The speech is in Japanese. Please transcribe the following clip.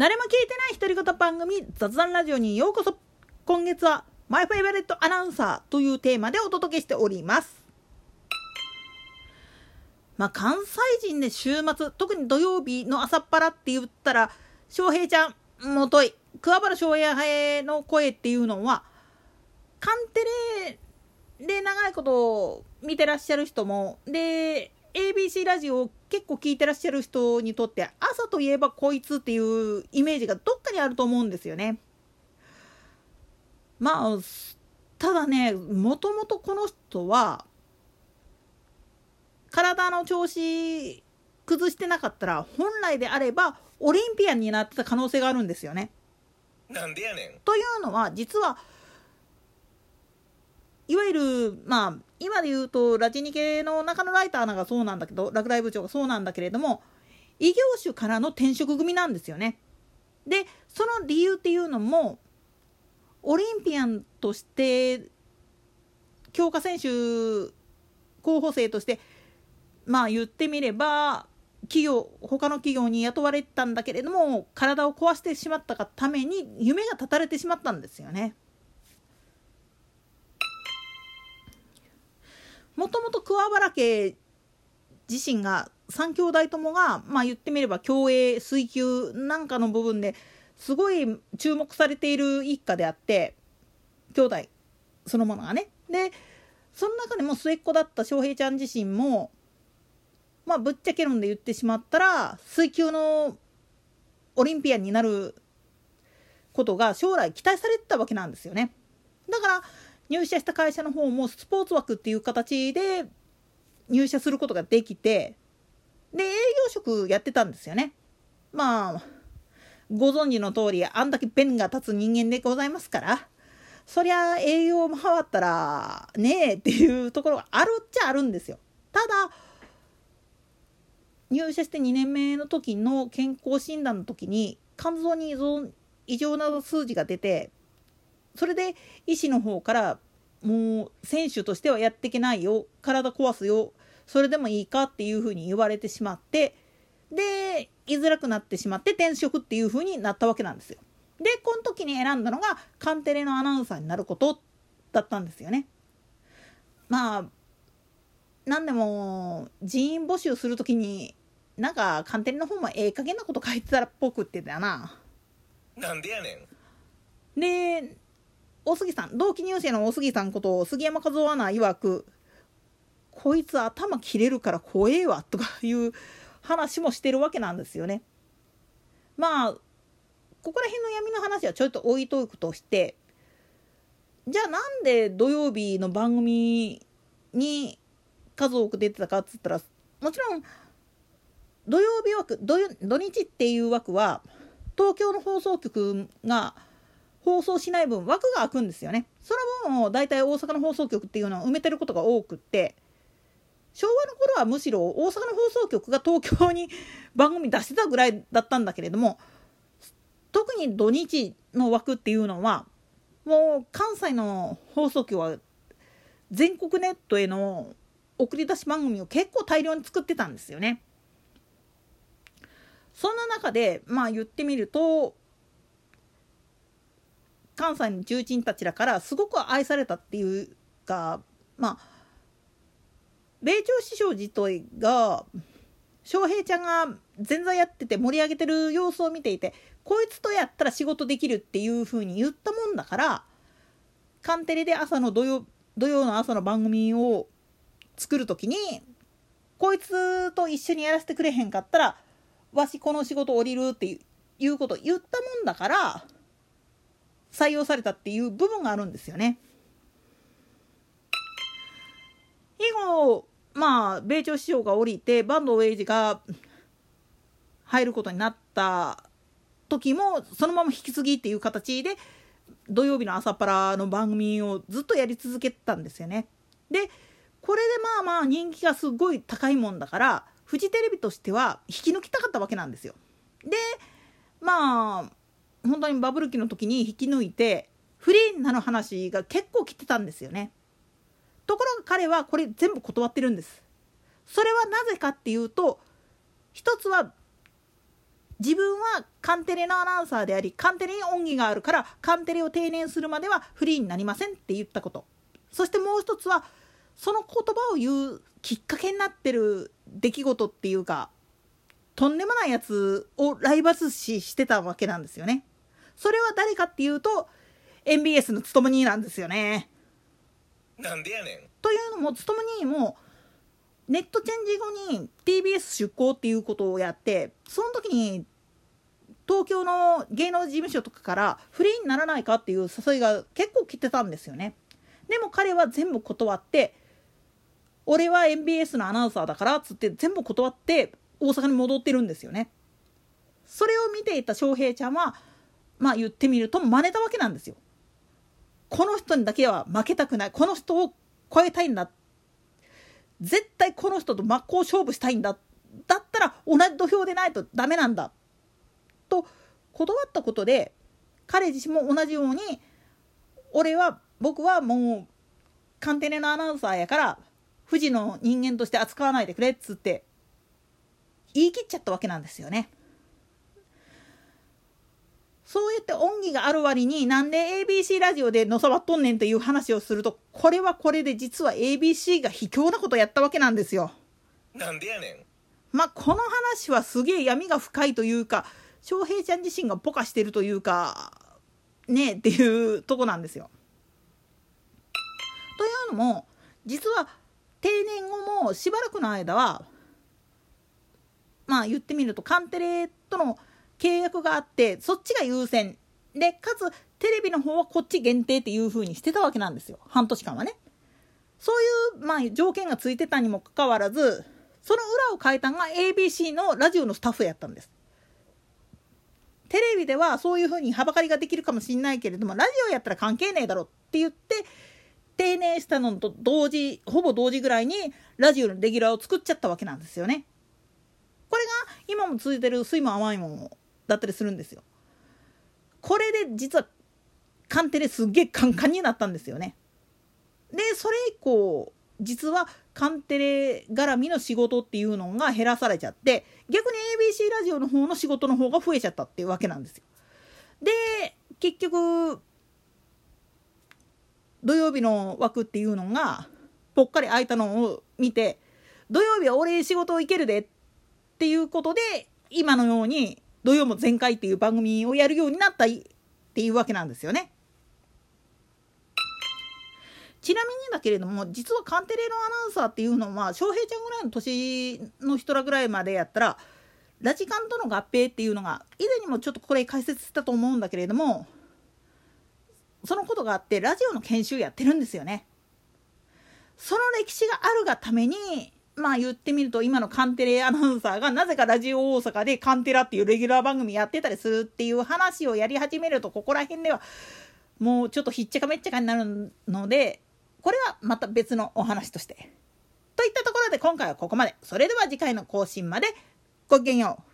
誰も聞いてない独り言番組雑談ラジオにようこそ。今月はマイフェイバレットアナウンサーというテーマでお届けしております。まあ関西人で週末特に土曜日の朝っぱらって言ったら翔平ちゃんもとい。桑原翔平の声っていうのはカンテレで長いこと見てらっしゃる人もで ABC ラジオを結構聞いてらっしゃる人にとって朝といえばこいつっていうイメージがどっかにあると思うんですよね。まあただねもともとこの人は体の調子崩してなかったら本来であればオリンピアンになってた可能性があるんですよね。なんでやねんというのは実はいわゆるまあ今で言うとラジニ系の中野ライターなんかそうなんだけど落第部長がそうなんだけれども異業種からの転職組なんですよね。でその理由っていうのもオリンピアンとして強化選手候補生としてまあ言ってみれば企業他の企業に雇われたんだけれども体を壊してしまったがために夢が絶たれてしまったんですよね。もともと桑原家自身が3兄弟ともが、まあ、言ってみれば競泳水球なんかの部分ですごい注目されている一家であって兄弟そのものがね。でその中でも末っ子だった翔平ちゃん自身もまあぶっちゃけ論で言ってしまったら水球のオリンピアンになることが将来期待されてたわけなんですよね。だから入社した会社の方もスポーツ枠っていう形で入社することができてで営業職やってたんですよね。まあご存知の通りあんだけ弁が立つ人間でございますからそりゃ営業回ったらねえっていうところがあるっちゃあるんですよ。ただ入社して2年目の時の健康診断の時に肝臓に異常な数字が出てそれで医師の方からもう選手としてはやっていけないよ体壊すよそれでもいいかっていうふうに言われてしまってで居づらくなってしまって転職っていうふうになったわけなんですよ。でこの時に選んだのがカンテレのアナウンサーになることだったんですよね。まあ何でも人員募集する時になんかカンテレの方もええ加減なこと書いてたらっぽくってたな。なんでやねんで大杉さん同期入生の大杉さんこと杉山和夫アナ曰く「こいつ頭切れるから怖えわ」とかいう話もしてるわけなんですよね。まあここら辺の闇の話はちょっと置いとくとしてじゃあなんで土曜日の番組に数多く出てたかっつったらもちろん土曜日枠土日っていう枠は東京の放送局が放送しない分枠が空くんですよね。その分を大体大阪の放送局っていうのを埋めてることが多くって昭和の頃はむしろ大阪の放送局が東京に番組出してたぐらいだったんだけれども特に土日の枠っていうのはもう関西の放送局は全国ネットへの送り出し番組を結構大量に作ってたんですよね。そんな中でまあ言ってみると関西の重鎮たちらからすごく愛されたっていうかまあ米朝師匠自体が翔平ちゃんが前座やってて盛り上げてる様子を見ていてこいつとやったら仕事できるっていう風に言ったもんだからカンテレで朝の土曜土曜の朝の番組を作る時にこいつと一緒にやらせてくれへんかったらわしこの仕事降りるっていうこと言ったもんだから採用されたっていう部分があるんですよね。以後まあ米朝師匠が降りて坂東栄治が入ることになった時もそのまま引き継ぎっていう形で土曜日の朝っぱらの番組をずっとやり続けてたんですよね。でこれでまあまあ人気がすごい高いもんだからフジテレビとしては引き抜きたかったわけなんですよ。でまあ本当にバブル期の時に引き抜いてフリーなる話が結構来てたんですよね。ところが彼はこれ全部断ってるんです。それはなぜかっていうと一つは自分はカンテレのアナウンサーでありカンテレに恩義があるからカンテレを定年するまではフリーになりませんって言ったことそしてもう一つはその言葉を言うきっかけになってる出来事っていうかとんでもないやつをライバル視してたわけなんですよね。それは誰かっていうと MBS のつともになんですよね。なんでやねんというのもつともにもネットチェンジ後に TBS 出向っていうことをやってその時に東京の芸能事務所とかからフリーにならないかっていう誘いが結構来てたんですよね。でも彼は全部断って俺は MBS のアナウンサーだからっつって全部断って大阪に戻ってるんですよね。それを見ていた翔平ちゃんはまあ言ってみると真似たわけなんですよ。この人にだけは負けたくない。この人を超えたいんだ。絶対この人と真っ向勝負したいんだ。だったら同じ土俵でないとダメなんだ。と断ったことで彼自身も同じように俺は僕はもうカンテレのアナウンサーやから富士の人間として扱わないでくれっつって言い切っちゃったわけなんですよね。そうやって恩義がある割になんで ABC ラジオでのさばっとんねんという話をするとこれはこれで実は ABC が卑怯なことやったわけなんですよ。なんでやねんまあこの話はすげえ闇が深いというか翔平ちゃん自身がポカしてるというかねっていうとこなんですよ。というのも実は定年後もしばらくの間はまあ言ってみるとカンテレとの契約があってそっちが優先でかつテレビの方はこっち限定っていう風にしてたわけなんですよ半年間はね。そういう、まあ、条件がついてたにもかかわらずその裏を変えたのが ABC のラジオのスタッフやったんです。テレビではそういう風にはばかりができるかもしんないけれどもラジオやったら関係ねえだろって言って定年したのと同時ほぼ同時ぐらいにラジオのレギュラーを作っちゃったわけなんですよね。これが今も続いてる酸いも甘いもんだったりするんですよ。これで実はカンテレすっげえカンカンになったんですよね。でそれ以降実はカンテレ絡みの仕事っていうのが減らされちゃって逆に ABC ラジオの方の仕事の方が増えちゃったっていうわけなんですよ。で結局土曜日の枠っていうのがぽっかり空いたのを見て土曜日は俺仕事行けるでっていうことで今のように土曜も全開っていう番組をやるようになったっていうわけなんですよね。ちなみにだけれども実はカンテレのアナウンサーっていうのは翔平ちゃんぐらいの年の人らぐらいまでやったらラジカンとの合併っていうのが以前にもちょっとこれ解説したと思うんだけれどもそのことがあってラジオの研修やってるんですよね。その歴史があるがためにまあ言ってみると今のカンテレアナウンサーがなぜかラジオ大阪でカンテラっていうレギュラー番組やってたりするっていう話をやり始めるとここら辺ではもうちょっとひっちゃかめっちゃかになるのでこれはまた別のお話として。といったところで今回はここまで。それでは次回の更新までごきげんよう。